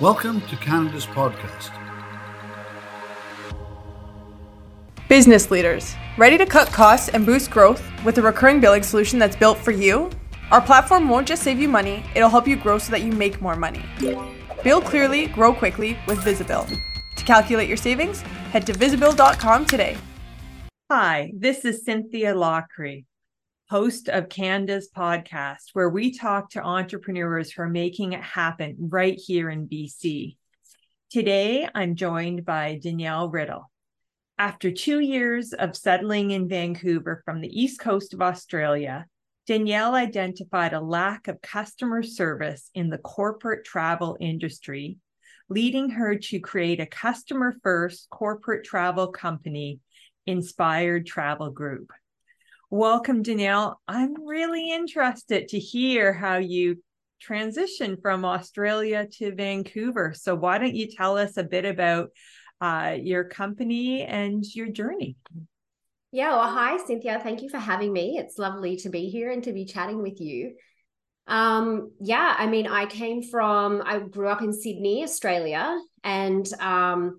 Welcome to Canada's podcast. Business leaders, ready to cut costs and boost growth with a recurring billing solution that's built for you? Our platform won't just save you money, it'll help you grow so that you make more money. Bill clearly, grow quickly with Visibill. To calculate your savings, head to visibill.com today. Hi, this is Cynthia Lockery, host of Canada's podcast, where we talk to entrepreneurs who are making it happen right here in BC. Today, I'm joined by Danielle Riddle. After two years of settling in Vancouver from the east coast of Australia, Danielle identified a lack of customer service in the corporate travel industry, leading her to create a customer first corporate travel company, Inspired Travel Group. Welcome, Danielle. I'm really interested to hear how you transitioned from Australia to Vancouver. So, why don't you tell us a bit about uh, your company and your journey? Yeah, well, hi, Cynthia. Thank you for having me. It's lovely to be here and to be chatting with you. Um, yeah, I mean, I came from, I grew up in Sydney, Australia, and um,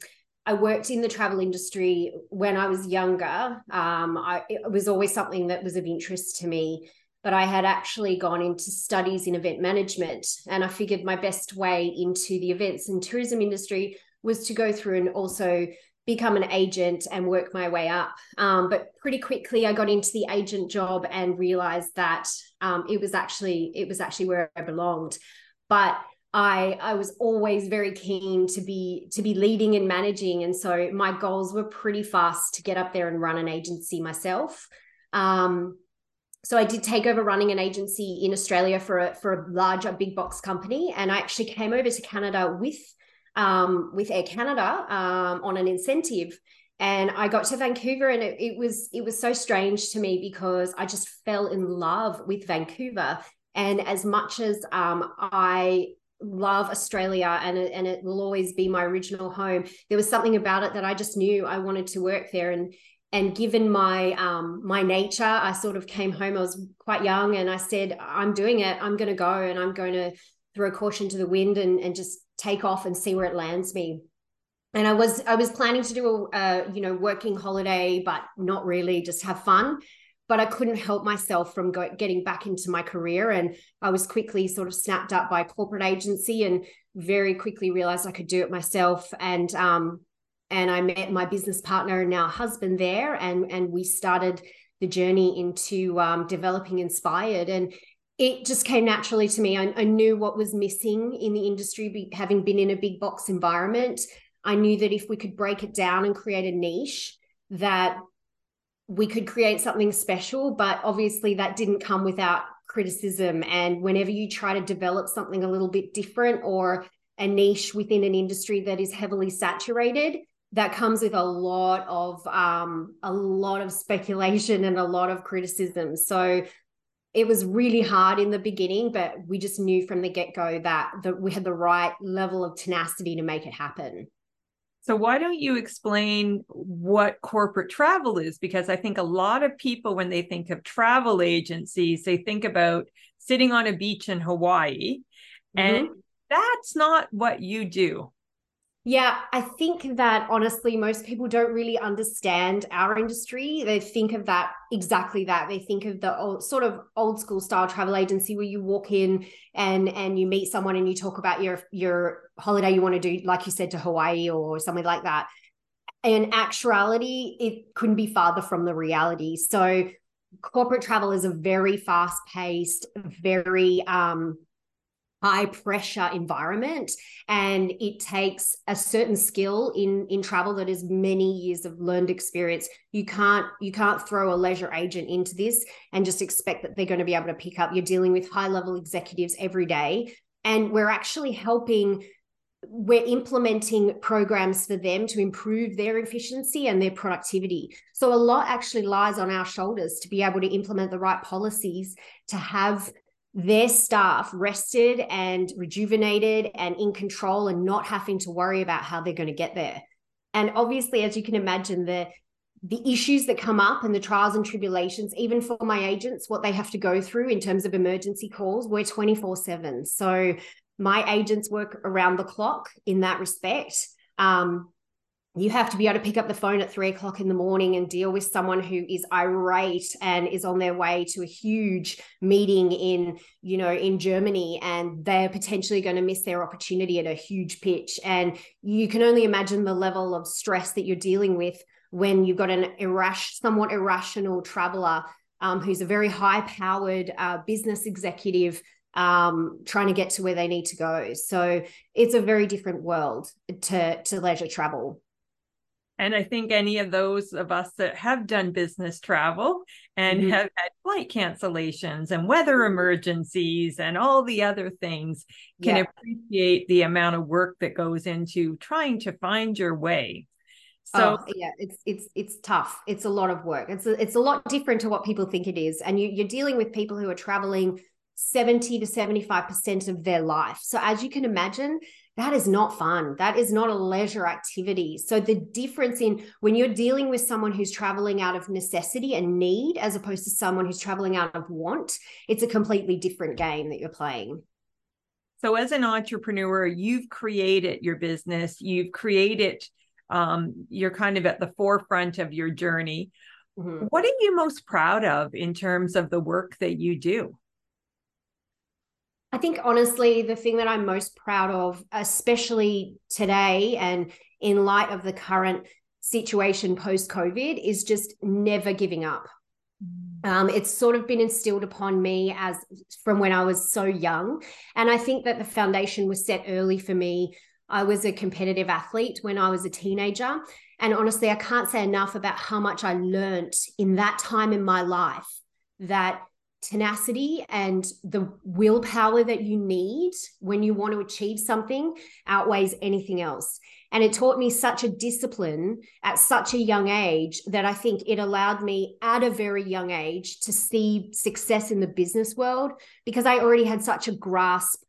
I worked in the travel industry when I was younger. Um, I, it was always something that was of interest to me, but I had actually gone into studies in event management. And I figured my best way into the events and tourism industry was to go through and also become an agent and work my way up. Um, but pretty quickly, I got into the agent job and realized that um, it was actually it was actually where I belonged. But I I was always very keen to be to be leading and managing, and so my goals were pretty fast to get up there and run an agency myself. Um, so I did take over running an agency in Australia for a for a larger big box company, and I actually came over to Canada with um, with Air Canada um, on an incentive. And I got to Vancouver, and it, it was it was so strange to me because I just fell in love with Vancouver. And as much as um, I love Australia and and it will always be my original home. There was something about it that I just knew I wanted to work there and and given my um my nature I sort of came home I was quite young and I said I'm doing it. I'm going to go and I'm going to throw caution to the wind and and just take off and see where it lands me. And I was I was planning to do a, a you know working holiday but not really just have fun but I couldn't help myself from go, getting back into my career. And I was quickly sort of snapped up by a corporate agency and very quickly realized I could do it myself. And um, and I met my business partner and now husband there, and and we started the journey into um, developing Inspired. And it just came naturally to me. I, I knew what was missing in the industry, be, having been in a big box environment. I knew that if we could break it down and create a niche, that we could create something special, but obviously that didn't come without criticism. And whenever you try to develop something a little bit different or a niche within an industry that is heavily saturated, that comes with a lot of um, a lot of speculation and a lot of criticism. So it was really hard in the beginning, but we just knew from the get go that that we had the right level of tenacity to make it happen. So, why don't you explain what corporate travel is? Because I think a lot of people, when they think of travel agencies, they think about sitting on a beach in Hawaii. Mm-hmm. And that's not what you do. Yeah, I think that honestly, most people don't really understand our industry. They think of that exactly that. They think of the old, sort of old school style travel agency where you walk in and and you meet someone and you talk about your your holiday you want to do, like you said, to Hawaii or something like that. In actuality, it couldn't be farther from the reality. So corporate travel is a very fast paced, very um high pressure environment and it takes a certain skill in in travel that is many years of learned experience you can't you can't throw a leisure agent into this and just expect that they're going to be able to pick up you're dealing with high level executives every day and we're actually helping we're implementing programs for them to improve their efficiency and their productivity. So, a lot actually lies on our shoulders to be able to implement the right policies to have their staff rested and rejuvenated and in control and not having to worry about how they're going to get there. And obviously, as you can imagine, the the issues that come up and the trials and tribulations, even for my agents, what they have to go through in terms of emergency calls, we're 24 7. So my agents work around the clock in that respect. Um, you have to be able to pick up the phone at three o'clock in the morning and deal with someone who is irate and is on their way to a huge meeting in you know in germany and they're potentially going to miss their opportunity at a huge pitch and you can only imagine the level of stress that you're dealing with when you've got an irrash somewhat irrational traveler um, who's a very high powered uh, business executive um, trying to get to where they need to go so it's a very different world to to leisure travel and I think any of those of us that have done business travel and mm-hmm. have had flight cancellations and weather emergencies and all the other things can yeah. appreciate the amount of work that goes into trying to find your way. So oh, yeah, it's it's it's tough. It's a lot of work. It's a, it's a lot different to what people think it is. And you, you're dealing with people who are traveling 70 to 75% of their life. So as you can imagine, that is not fun. That is not a leisure activity. So the difference in when you're dealing with someone who's traveling out of necessity and need as opposed to someone who's traveling out of want, it's a completely different game that you're playing. So as an entrepreneur, you've created your business, you've created um, you're kind of at the forefront of your journey. Mm-hmm. What are you most proud of in terms of the work that you do? I think honestly, the thing that I'm most proud of, especially today and in light of the current situation post COVID, is just never giving up. Mm. Um, it's sort of been instilled upon me as from when I was so young. And I think that the foundation was set early for me. I was a competitive athlete when I was a teenager. And honestly, I can't say enough about how much I learned in that time in my life that tenacity and the willpower that you need when you want to achieve something outweighs anything else. And it taught me such a discipline at such a young age that I think it allowed me at a very young age to see success in the business world because I already had such a grasp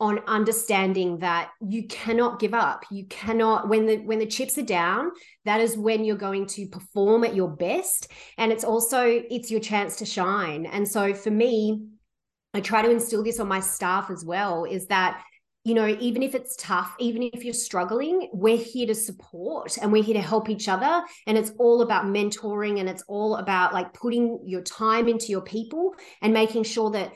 on understanding that you cannot give up. You cannot when the when the chips are down that is when you're going to perform at your best. And it's also it's your chance to shine. And so for me i try to instill this on my staff as well is that you know even if it's tough even if you're struggling we're here to support and we're here to help each other. And it's all about mentoring and it's all about like putting your time into your people and making sure that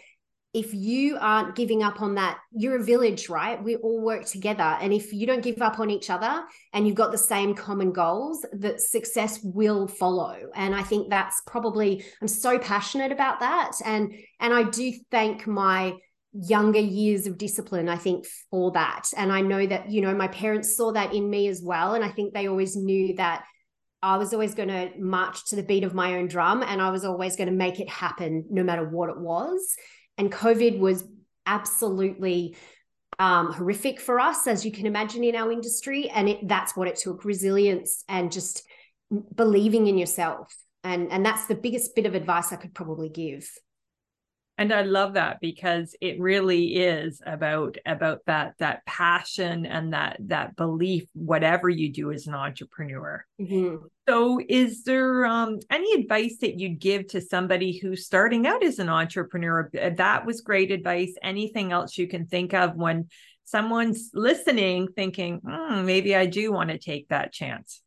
if you aren't giving up on that, you're a village, right? We all work together. And if you don't give up on each other and you've got the same common goals, that success will follow. And I think that's probably, I'm so passionate about that. And and I do thank my younger years of discipline, I think, for that. And I know that, you know, my parents saw that in me as well. And I think they always knew that I was always going to march to the beat of my own drum and I was always going to make it happen no matter what it was. And COVID was absolutely um, horrific for us, as you can imagine, in our industry. And it, that's what it took resilience and just believing in yourself. And, and that's the biggest bit of advice I could probably give and i love that because it really is about about that that passion and that that belief whatever you do as an entrepreneur. Mm-hmm. so is there um, any advice that you'd give to somebody who's starting out as an entrepreneur? That was great advice. Anything else you can think of when someone's listening thinking hmm, maybe i do want to take that chance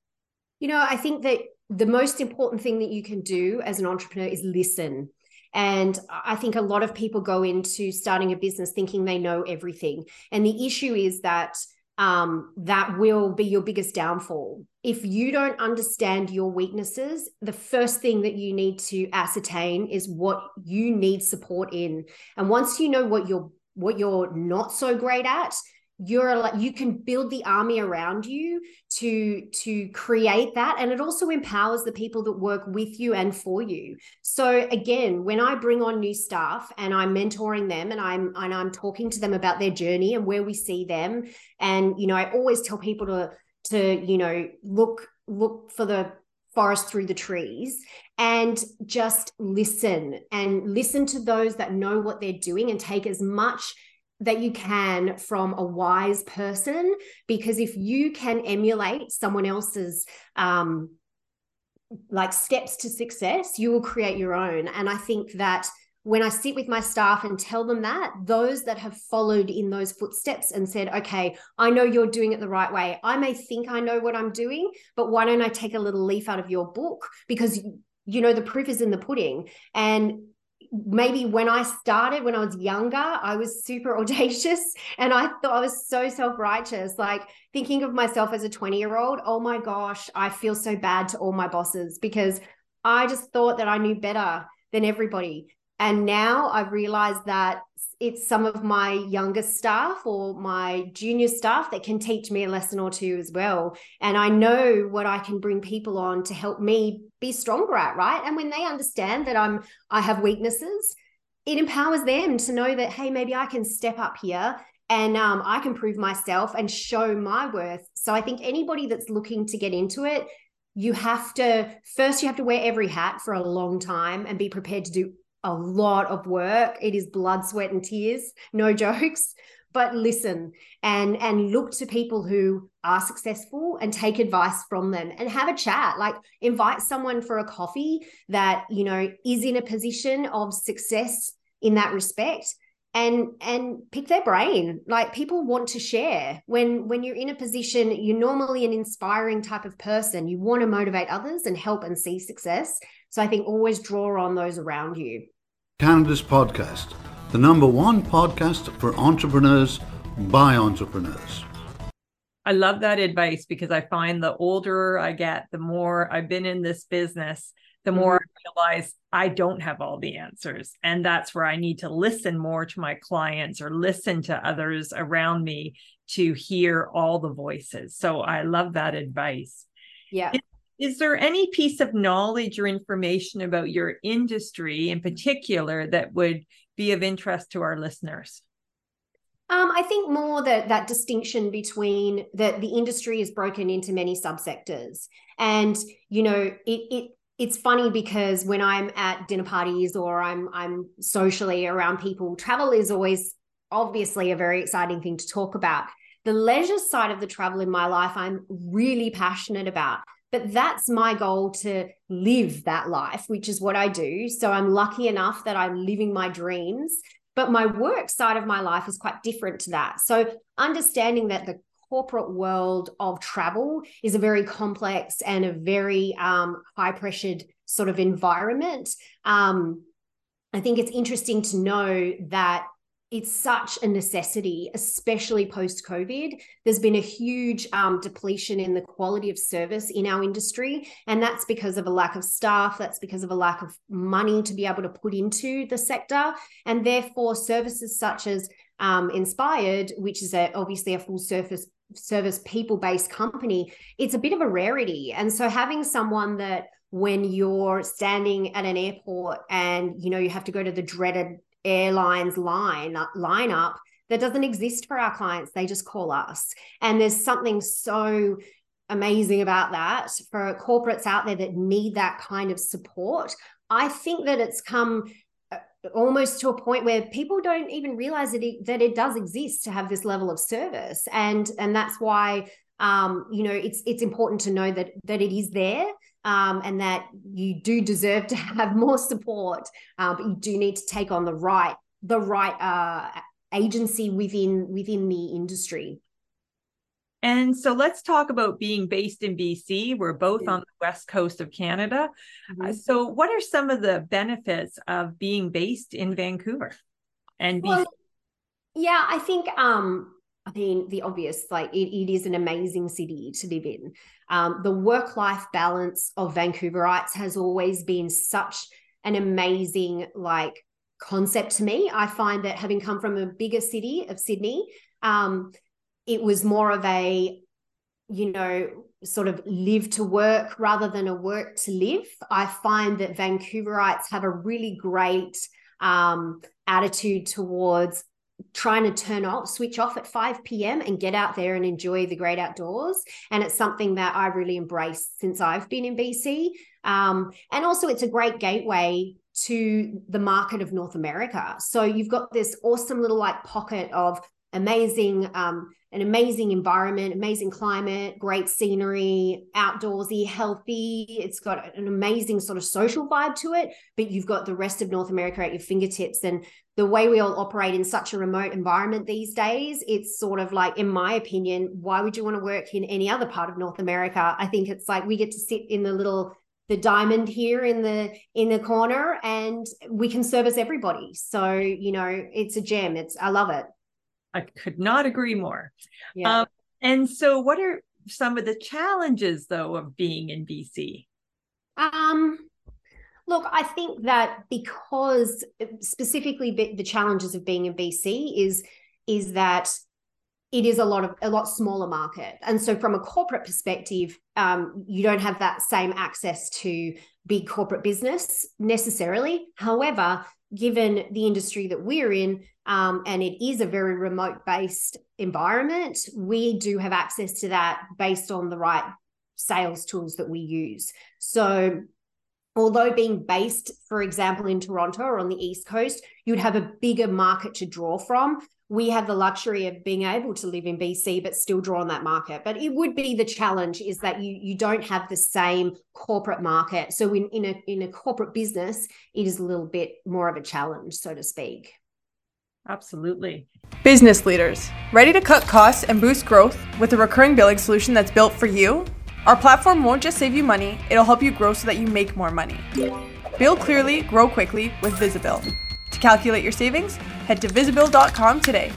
you know i think that the most important thing that you can do as an entrepreneur is listen and I think a lot of people go into starting a business thinking they know everything. And the issue is that um, that will be your biggest downfall. If you don't understand your weaknesses, the first thing that you need to ascertain is what you need support in. And once you know what you're what you're not so great at, you're like you can build the army around you to to create that and it also empowers the people that work with you and for you. So again when i bring on new staff and i'm mentoring them and i'm and i'm talking to them about their journey and where we see them and you know i always tell people to to you know look look for the forest through the trees and just listen and listen to those that know what they're doing and take as much that you can from a wise person because if you can emulate someone else's um like steps to success you will create your own and i think that when I sit with my staff and tell them that, those that have followed in those footsteps and said, okay, I know you're doing it the right way. I may think I know what I'm doing, but why don't I take a little leaf out of your book? Because, you know, the proof is in the pudding. And maybe when I started, when I was younger, I was super audacious and I thought I was so self righteous. Like thinking of myself as a 20 year old, oh my gosh, I feel so bad to all my bosses because I just thought that I knew better than everybody. And now I've realized that it's some of my younger staff or my junior staff that can teach me a lesson or two as well. And I know what I can bring people on to help me be stronger at, right? And when they understand that I'm I have weaknesses, it empowers them to know that hey, maybe I can step up here and um, I can prove myself and show my worth. So I think anybody that's looking to get into it, you have to first you have to wear every hat for a long time and be prepared to do a lot of work. It is blood sweat and tears. No jokes. But listen and and look to people who are successful and take advice from them and have a chat. Like invite someone for a coffee that you know is in a position of success in that respect and and pick their brain. Like people want to share. When when you're in a position you're normally an inspiring type of person. You want to motivate others and help and see success. So i think always draw on those around you. Canada's podcast the number one podcast for entrepreneurs by entrepreneurs. I love that advice because i find the older i get the more i've been in this business the more mm-hmm. I realize I don't have all the answers. And that's where I need to listen more to my clients or listen to others around me to hear all the voices. So I love that advice. Yeah. Is, is there any piece of knowledge or information about your industry in particular that would be of interest to our listeners? Um, I think more that that distinction between that the industry is broken into many subsectors, and you know it it it's funny because when I'm at dinner parties or I'm I'm socially around people, travel is always obviously a very exciting thing to talk about. The leisure side of the travel in my life, I'm really passionate about. But that's my goal to live that life, which is what I do. So I'm lucky enough that I'm living my dreams. But my work side of my life is quite different to that. So understanding that the corporate world of travel is a very complex and a very um, high pressured sort of environment. Um, I think it's interesting to know that it's such a necessity, especially post COVID. There's been a huge um, depletion in the quality of service in our industry. And that's because of a lack of staff, that's because of a lack of money to be able to put into the sector. And therefore, services such as um, Inspired, which is a, obviously a full service service people based company, it's a bit of a rarity. And so having someone that when you're standing at an airport and you know you have to go to the dreaded airlines line lineup that doesn't exist for our clients. They just call us. And there's something so amazing about that for corporates out there that need that kind of support. I think that it's come almost to a point where people don't even realize that it, that it does exist to have this level of service. And and that's why um, you know it's it's important to know that that it is there um, and that you do deserve to have more support uh, but you do need to take on the right the right uh, agency within within the industry and so let's talk about being based in BC. We're both on the west coast of Canada. Uh, mm-hmm. Uh, so, what are some of the benefits of being based in Vancouver and BC? Well, yeah, I think um, I mean the obvious, like it, it is an amazing city to live in. Um, the work-life balance of Vancouverites has always been such an amazing like concept to me. I find that having come from a bigger city of Sydney, um, it was more of a you know sort of live to work rather than a work to live. I find that vancouverites have a really great um, attitude towards trying to turn off switch off at 5 p.m and get out there and enjoy the great outdoors. And it's something that i really embrace since i've been in bc um, and also it's a great gateway to the market of north america. So you've got this awesome little like pocket of amazing um, an amazing environment, amazing climate, great scenery, outdoorsy, healthy. It's got an amazing sort of social vibe to it, but you've got the rest of North America at your fingertips. And the way we all operate in such a remote environment these days, it's sort of like, in my opinion, why would you want to work in any other part of North America? I think it's like we get to sit in the little the diamond here in the in the corner and we can service everybody so you know it's a gem it's i love it I could not agree more. Yeah. Um, and so, what are some of the challenges, though, of being in BC? Um, look, I think that because specifically the challenges of being in BC is is that it is a lot of a lot smaller market, and so from a corporate perspective, um, you don't have that same access to big corporate business necessarily. However, given the industry that we're in, um, and it is a very remote based environment, we do have access to that based on the right sales tools that we use. So, although being based, for example, in Toronto or on the East Coast, you'd have a bigger market to draw from we have the luxury of being able to live in BC but still draw on that market. But it would be the challenge is that you you don't have the same corporate market. So in in a in a corporate business, it is a little bit more of a challenge, so to speak. Absolutely. Business leaders, ready to cut costs and boost growth with a recurring billing solution that's built for you? Our platform won't just save you money, it'll help you grow so that you make more money. Bill clearly, grow quickly with Visibill. To calculate your savings, head to visibill.com today.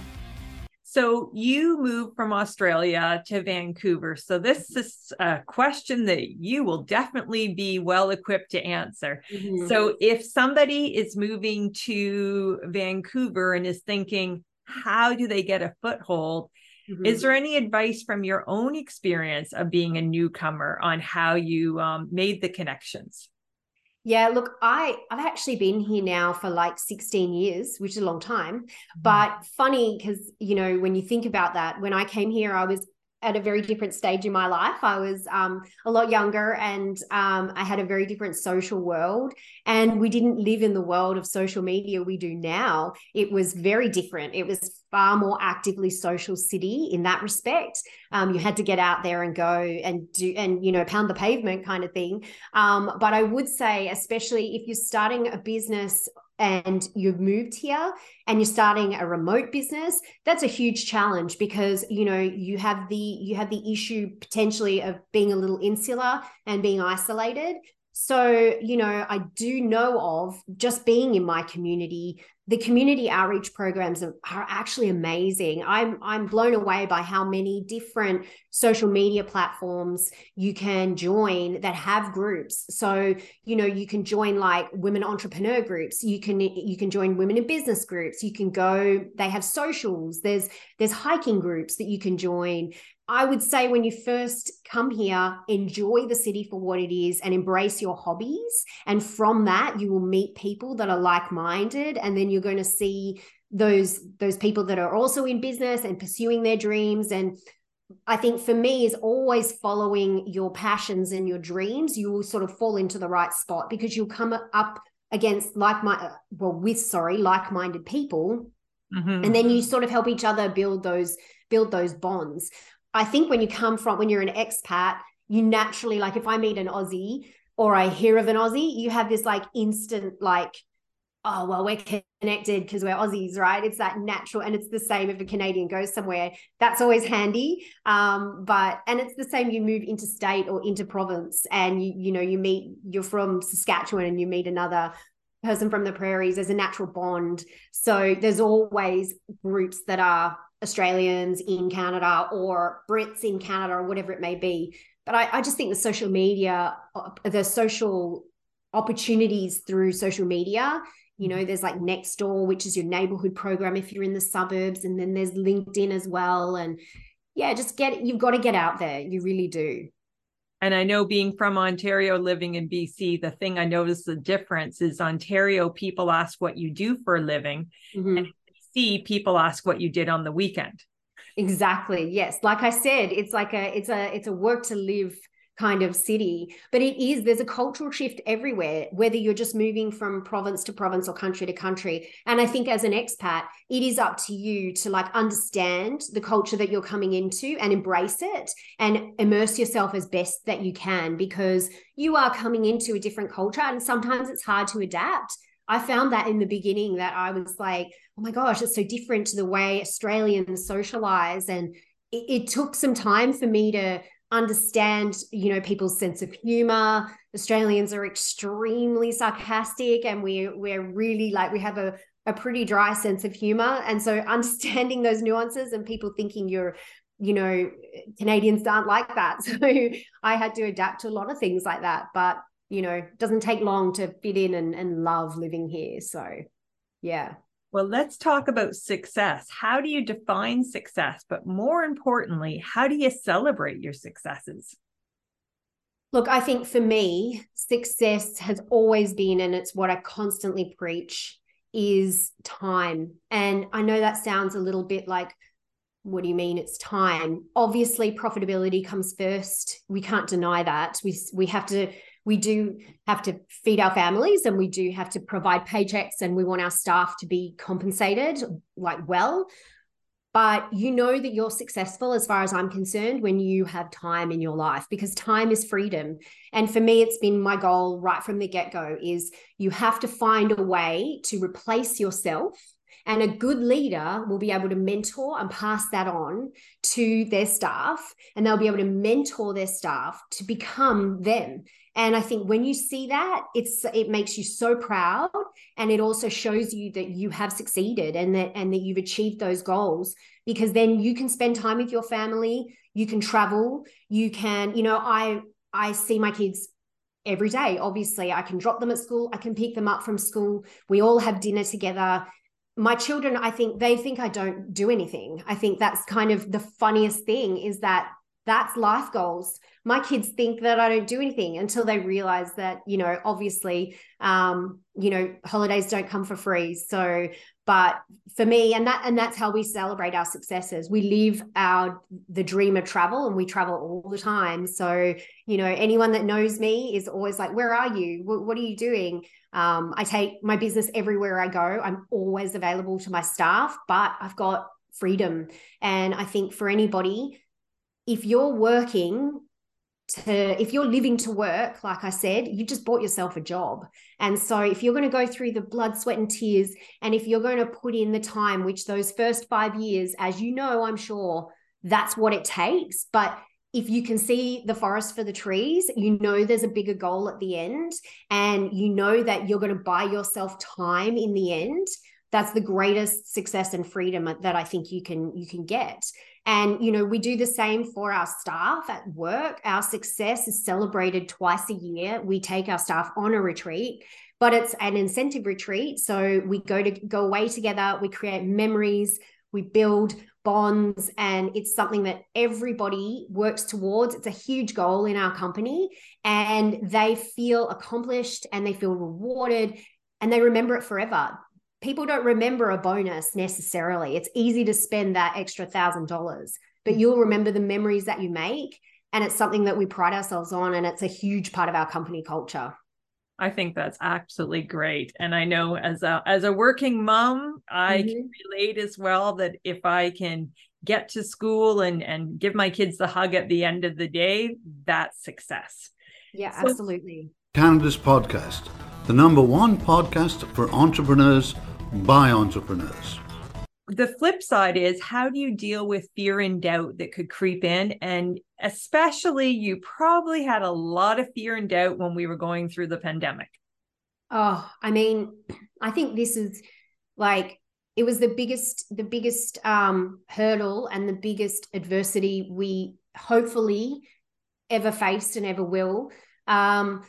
So you moved from Australia to Vancouver. So this is a question that you will definitely be well equipped to answer. Mm-hmm. So if somebody is moving to Vancouver and is thinking, how do they get a foothold? Mm-hmm. Is there any advice from your own experience of being a newcomer on how you um, made the connections? Yeah, look, I I've actually been here now for like 16 years, which is a long time. Mm-hmm. But funny because you know when you think about that, when I came here, I was at a very different stage in my life. I was um, a lot younger and um, I had a very different social world. And we didn't live in the world of social media we do now. It was very different. It was far more actively social city in that respect. Um, you had to get out there and go and do and you know pound the pavement kind of thing. Um, but I would say, especially if you're starting a business and you've moved here and you're starting a remote business that's a huge challenge because you know you have the you have the issue potentially of being a little insular and being isolated so you know i do know of just being in my community the community outreach programs are, actually amazing. I'm I'm blown away by how many different social media platforms you can join that have groups. So, you know, you can join like women entrepreneur groups, you can you can join women in business groups, you can go they have socials, there's there's hiking groups that you can join. I would say when you first come here, enjoy the city for what it is and embrace your hobbies. And from that, you will meet people that are like minded. And then you're going to see those those people that are also in business and pursuing their dreams and I think for me is always following your passions and your dreams. You will sort of fall into the right spot because you'll come up against like my well with sorry like-minded people, mm-hmm. and then you sort of help each other build those build those bonds. I think when you come from when you're an expat, you naturally like if I meet an Aussie or I hear of an Aussie, you have this like instant like oh well we're connected because we're aussies right? It's that natural and it's the same if a canadian goes somewhere. That's always handy um, but and it's the same you move interstate or into province and you you know you meet you're from saskatchewan and you meet another person from the prairies. There's a natural bond. So there's always groups that are Australians in Canada or Brits in Canada or whatever it may be. But I, I just think the social media, uh, the social opportunities through social media, you know, there's like Nextdoor, which is your neighborhood program if you're in the suburbs, and then there's LinkedIn as well. And yeah, just get you've got to get out there. You really do. And I know being from Ontario, living in BC, the thing I noticed the difference is Ontario people ask what you do for a living. Mm-hmm. And see people ask what you did on the weekend. Exactly. Yes. Like I said, it's like a it's a it's a work to live kind of city. But it is, there's a cultural shift everywhere, whether you're just moving from province to province or country to country. And I think as an expat, it is up to you to like understand the culture that you're coming into and embrace it and immerse yourself as best that you can because you are coming into a different culture and sometimes it's hard to adapt. I found that in the beginning that I was like, oh my gosh, it's so different to the way Australians socialize. And it, it took some time for me to understand you know people's sense of humor australians are extremely sarcastic and we we're really like we have a a pretty dry sense of humor and so understanding those nuances and people thinking you're you know canadians aren't like that. So i had to adapt to a lot of things like that. But you know it doesn't take long to fit in and, and love living here. So yeah well, let's talk about success. How do you define success? But more importantly, how do you celebrate your successes? Look, I think for me, success has always been, and it's what I constantly preach, is time. And I know that sounds a little bit like, what do you mean it's time? Obviously, profitability comes first. We can't deny that. We we have to we do have to feed our families and we do have to provide paychecks and we want our staff to be compensated like well but you know that you're successful as far as I'm concerned when you have time in your life because time is freedom. And for me, it's been my goal right from the get go is you have to find a way to replace yourself. And a good leader will be able to mentor and pass that on to their staff, and they'll be able to mentor their staff to become them and i think when you see that it's it makes you so proud and it also shows you that you have succeeded and that and that you've achieved those goals because then you can spend time with your family you can travel you can you know i i see my kids every day. Obviously i can drop them at school i can pick them up from school we all have dinner together. My children i think they think i don't do anything. I think that's kind of the funniest thing is that that's life goals my kids think that I don't do anything until they realize that, you know, obviously, um, you know, holidays don't come for free. So, but for me, and that and that's how we celebrate our successes. We live our the dream of travel, and we travel all the time. So, you know, anyone that knows me is always like, "Where are you? What, what are you doing?" Um, I take my business everywhere I go. I'm always available to my staff, but I've got freedom. And I think for anybody, if you're working to if you're living to work like i said you just bought yourself a job and so if you're going to go through the blood sweat and tears and if you're going to put in the time which those first 5 years as you know i'm sure that's what it takes but if you can see the forest for the trees, you know there's a bigger goal at the end, and you know that you're going to buy yourself time in the end. That's the greatest success and freedom that I think you can you can get. And, you know, we do the same for our staff at work. Our success is celebrated twice a year. We take our staff on a retreat, but it's an incentive retreat. So we go to go away together, we create memories, we build bonds, and it's something that everybody works towards. It's a huge goal in our company, and they feel accomplished and they feel rewarded and they remember it forever people don't remember a bonus necessarily. It's easy to spend that extra thousand dollars, but you'll remember the memories that you make. And it's something that we pride ourselves on. And it's a huge part of our company culture. I think that's absolutely great. And I know as a as a working mom, I mm-hmm. can relate as well that if I can get to school and and give my kids the hug at the end of the day, that's success. Yeah, so, absolutely. Canada's podcast, the number one podcast for entrepreneurs by entrepreneurs. The flip side is how do you deal with fear and doubt that could creep in? And especially, you probably had a lot of fear and doubt when we were going through the pandemic. Oh, I mean, I think this is like it was the biggest the biggest um hurdle and the biggest adversity we hopefully ever faced and ever will um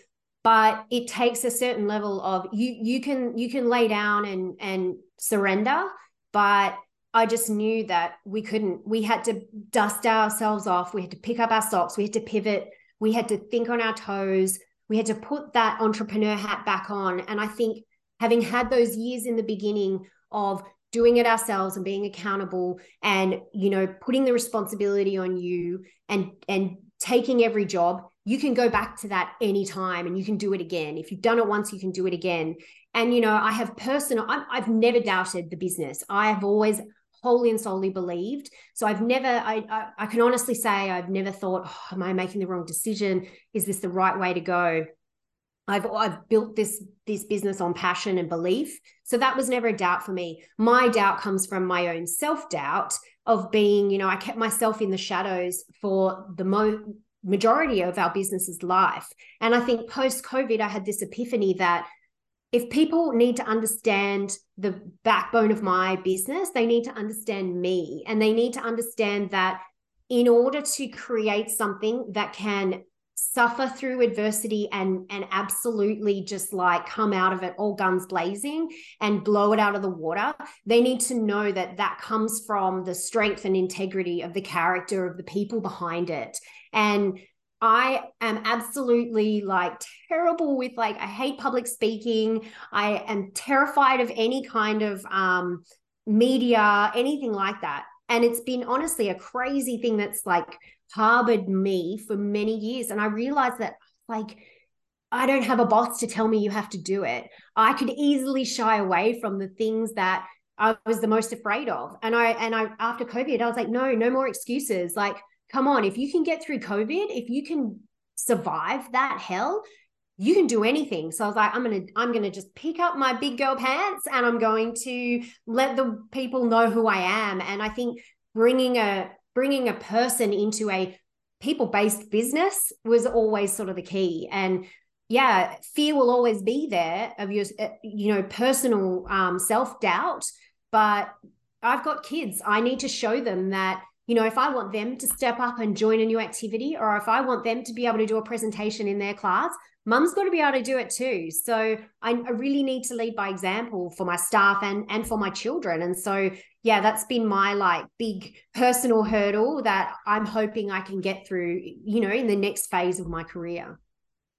but it takes a certain level of you you can you can lay down and and surrender but i just knew that we couldn't we had to dust ourselves off. We had to pick up our socks. We had to pivot. We had to think on our toes. We had to put that entrepreneur hat back on. And i think having had those years in the beginning of doing it ourselves and being accountable and you know putting the responsibility on you and and taking every job, you can go back to that anytime and you can do it again. If you've done it once, you can do it again. And, you know, I have personal, i have never doubted the business. I have always wholly and solely believed. So I've never, I, I, I can honestly say I've never thought, oh, am I making the wrong decision? Is this the right way to go? I've I've built this this business on passion and belief. So that was never a doubt for me. My doubt comes from my own self-doubt of being, you know, I kept myself in the shadows for the mo- majority of our business's life. And I think post COVID I had this epiphany that if people need to understand the backbone of my business, they need to understand me and they need to understand that in order to create something that can suffer through adversity and and absolutely just like come out of it all guns blazing and blow it out of the water they need to know that that comes from the strength and integrity of the character of the people behind it and I am absolutely like terrible with like I hate public speaking. I am terrified of any kind of um media, anything like that. And it's been honestly a crazy thing that's like harbored me for many years. And I realized that, like, I don't have a boss to tell me you have to do it. I could easily shy away from the things that I was the most afraid of. And I, and I, after COVID, I was like, no, no more excuses. Like, come on, if you can get through COVID, if you can survive that hell, you can do anything. So I was like, I'm gonna, I'm gonna just pick up my big girl pants and I'm going to let the people know who I am. And I think bringing a bringing a person into a people based business was always sort of the key. And yeah, fear will always be there of your, uh, you know, personal um, self doubt. But I've got kids. I need to show them that you know, if I want them to step up and join a new activity, or if I want them to be able to do a presentation in their class, mum's got to be able to do it too. So I, I, really need to lead by example for my staff and and for my children. And so yeah, that's been my like big personal hurdle that I'm hoping I can get through, you know, in the next phase of my career.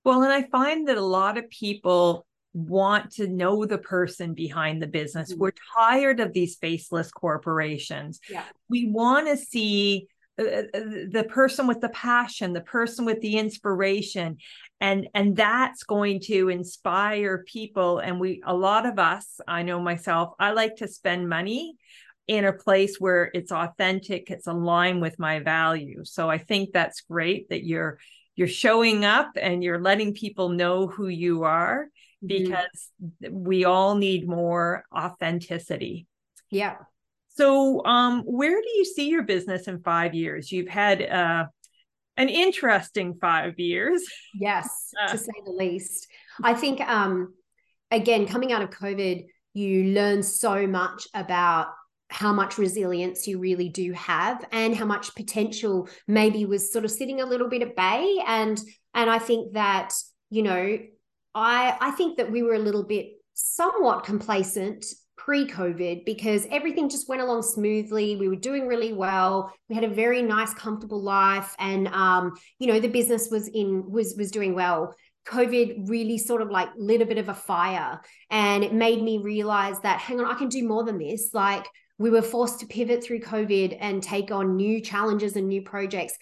Well, and I find that a lot of people want to know the person behind the business. Mm-hmm. We're tired of these faceless corporations. Yeah. We want to see uh, uh, the person with the passion, the person with the inspiration and and that's going to inspire people and we a lot of us, I know myself, I like to spend money in a place where it's authentic, it's aligned with my values. So I think that's great that you're you're showing up and you're letting people know who you are. Because mm-hmm. we all need more authenticity. Yeah. So, um, where do you see your business in five years? You've had uh, an interesting five years. Yes, uh, to say the least. I think, um, again, coming out of COVID, you learn so much about how much resilience you really do have and how much potential maybe was sort of sitting a little bit at bay and and I think that you know I I think that we were a little bit somewhat complacent pre-COVID because everything just went along smoothly. We were doing really well. We had a very nice, comfortable life, and um, you know, the business was in was was doing well. COVID really sort of like lit a bit of a fire, and it made me realize that hang on, I can do more than this. Like we were forced to pivot through COVID and take on new challenges and new projects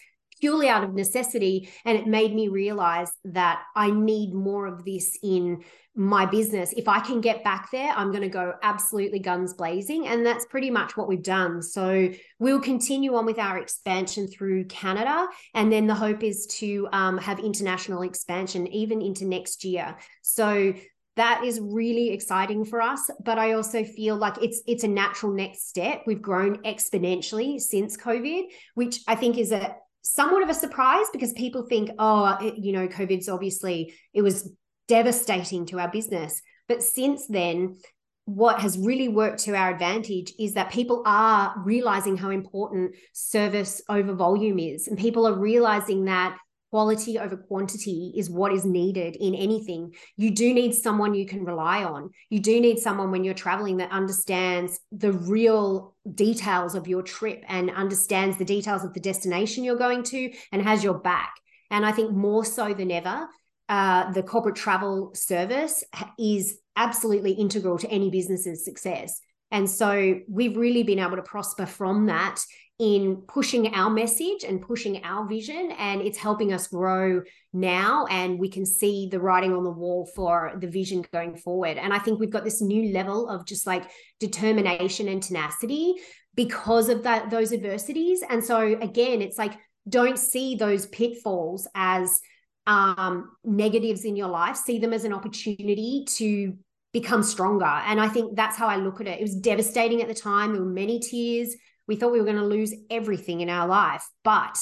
purely out of necessity. And it made me realize that I need more of this in my business. If I can get back there, I'm going to go absolutely guns blazing. And that's pretty much what we've done. So we'll continue on with our expansion through Canada. And then the hope is to um, have international expansion even into next year. So that is really exciting for us but i also feel like it's it's a natural next step we've grown exponentially since covid which i think is a somewhat of a surprise because people think, oh, it, you know, COVID's obviously, it was devastating to our business. But since then, what has really worked to our advantage is that people are realizing how important service over volume is. And people are realizing that quality over quantity is what is needed in anything. You do need someone you can rely on. You do need someone when you're traveling that understands the real details of your trip and understands the details of the destination you're going to and has your back. And I think more so than ever, uh, the corporate travel service is absolutely integral to any business's success. And so we've really been able to prosper from that in pushing our message and pushing our vision. And it's helping us grow now. And we can see the writing on the wall for the vision going forward. And I think we've got this new level of just like determination and tenacity because of that those adversities. And so again, it's like don't see those pitfalls as um, negatives in your life. See them as an opportunity to become stronger. And I think that's how I look at it. It was devastating at the time. There were many tears. We thought we were going to lose everything in our life, but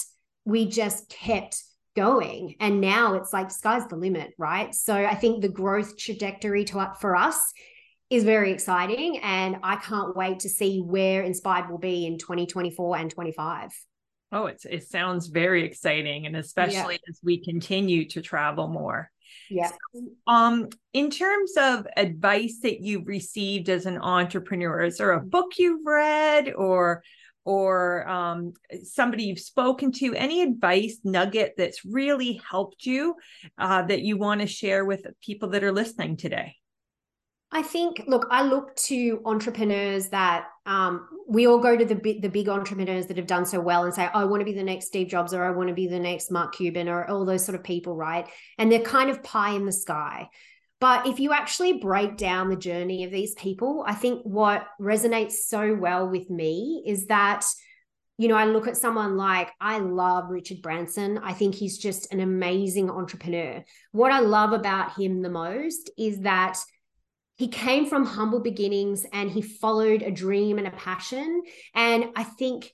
we just kept going. And now it's like sky's the limit, right? So I think the growth trajectory to for us is very exciting. And I can't wait to see where Inspired will be in 2024 and 25. Oh, it's it sounds very exciting, and especially yeah. as we continue to travel more. Yeah. So, um, in terms of advice that you've received as an entrepreneur, is there a book you've read or or um, somebody you've spoken to? Any advice nugget that's really helped you uh, that you want to share with people that are listening today? I think, look, I look to entrepreneurs that um, we all go to the the big entrepreneurs that have done so well and say, oh, I want to be the next Steve Jobs or I want to be the next Mark Cuban or all those sort of people, right? And they're kind of pie in the sky. But if you actually break down the journey of these people, I think what resonates so well with me is that, you know, I look at someone like I love Richard Branson. I think he's just an amazing entrepreneur. What I love about him the most is that he came from humble beginnings and he followed a dream and a passion and i think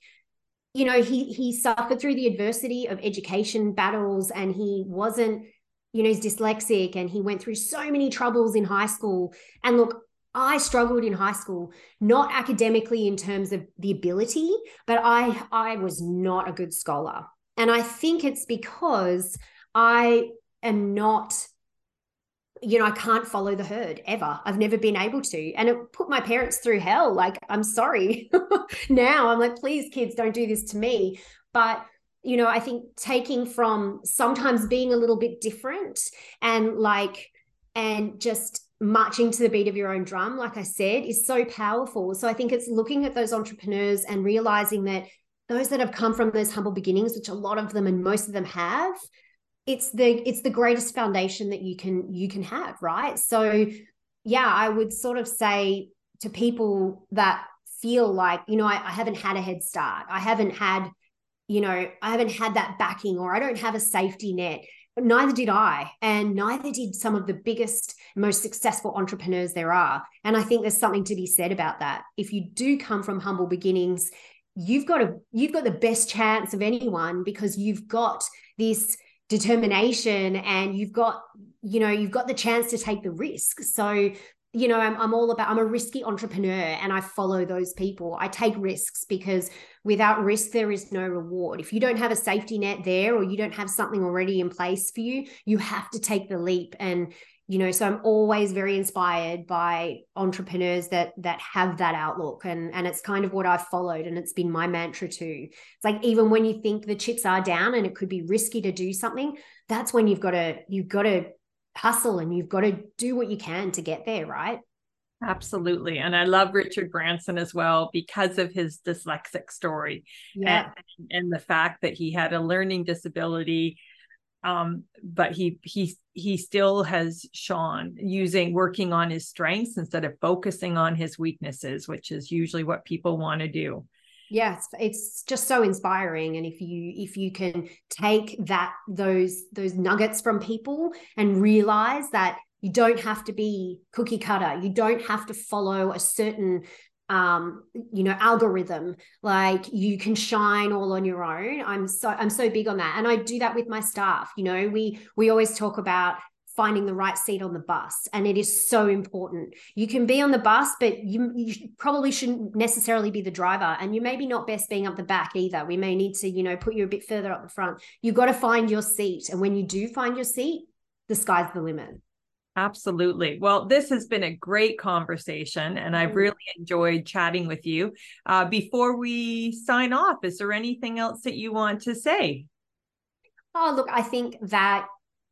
you know he he suffered through the adversity of education battles and he wasn't you know he's dyslexic and he went through so many troubles in high school and look I struggled in high school, not academically in terms of the ability, but I I was not a good scholar. And I think it's because I am not you know, I can't follow the herd ever. I've never been able to. And it put my parents through hell. Like, I'm sorry. now I'm like, please, kids, don't do this to me. But, you know, I think taking from sometimes being a little bit different and like, and just marching to the beat of your own drum, like I said, is so powerful. So I think it's looking at those entrepreneurs and realizing that those that have come from those humble beginnings, which a lot of them and most of them have, it's the it's the greatest foundation that you can you can have right? So yeah i would sort of say to people that feel like you know I, I haven't had a head start. I haven't had you know i haven't had that backing or i don't have a safety net. Neither did i. And neither did some of the biggest most successful entrepreneurs there are. And i think there's something to be said about that. If you do come from humble beginnings you've got a you've got the best chance of anyone because you've got this determination and you've got you know you've got the chance to take the risk. So you know I'm, I'm all about i'm a risky entrepreneur and i follow those people. I take risks because without risk there is no reward. If you don't have a safety net there or you don't have something already in place for you you have to take the leap and you know so i'm always very inspired by entrepreneurs that that have that outlook and and it's kind of what i've followed and it's been my mantra too it's like even when you think the chips are down and it could be risky to do something that's when you've got to you've got to hustle and you've got to do what you can to get there right Absolutely. And I love Richard Branson as well because of his dyslexic story yeah. and, and the fact that he had a learning disability um, but he he he still has shone using working on his strengths instead of focusing on his weaknesses, which is usually what people want to do. Yes, it's just so inspiring, and if you if you can take that those those nuggets from people and realize that you don't have to be cookie cutter you don't have to follow a certain um you know algorithm. Like you can shine all on your own. I'm so i'm so big on that. And i do that with my staff. You know we we always talk about finding the right seat on the bus and it is so important. You can be on the bus but you, you probably shouldn't necessarily be the driver and you maybe not best being up the back either. We may need to you know put you a bit further up the front. You've got to find your seat and when you do find your seat the sky's the limit Absolutely. Well, this has been a great conversation, and I've mm-hmm. really enjoyed chatting with you. Uh, before we sign off, is there anything else that you want to say? Oh, look, I think that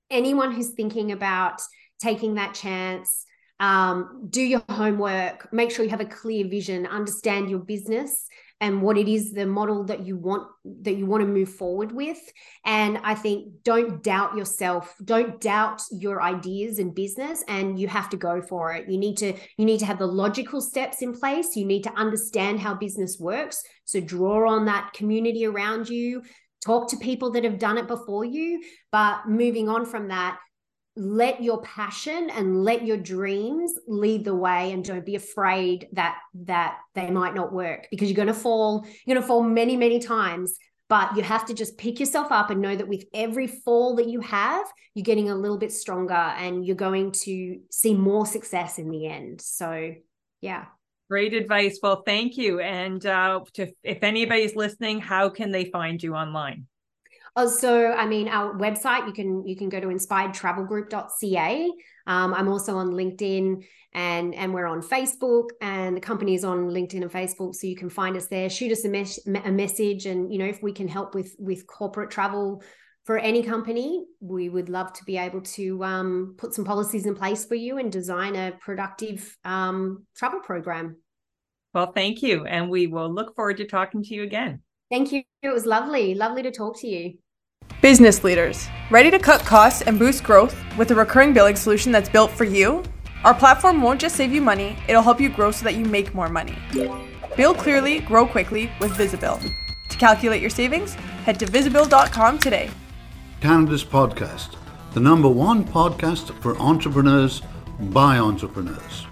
anyone who's thinking about taking that chance, um, do your homework, make sure you have a clear vision, understand your business and what it is the model that you want that you want to move forward with. And i think don't doubt yourself don't doubt your ideas and business and you have to go for it. You need to you need to have the logical steps in place. You need to understand how business works. So draw on that community around you. Talk to people that have done it before you. But moving on from that let your passion and let your dreams lead the way and don't be afraid that that they might not work because you're going to fall you're going to fall many many times but you have to just pick yourself up and know that with every fall that you have you're getting a little bit stronger and you're going to see more success in the end. So yeah. Great advice. Well thank you. And uh, to, if anybody's listening how can they find you online Oh, so I mean, our website you can you can go to inspiredtravelgroup.ca. Um, I'm also on LinkedIn and and we're on Facebook and the company is on LinkedIn and Facebook, so you can find us there. Shoot us a, mes- a message, and you know if we can help with with corporate travel for any company, we would love to be able to um, put some policies in place for you and design a productive um, travel program. Well, thank you, and we will look forward to talking to you again. Thank you. It was lovely, lovely to talk to you. Business leaders, ready to cut costs and boost growth with a recurring billing solution that's built for you? Our platform won't just save you money, it'll help you grow so that you make more money. Bill clearly, grow quickly with Visibill. To calculate your savings, head to visibill.com today. Canada's podcast, the number one podcast for entrepreneurs by entrepreneurs.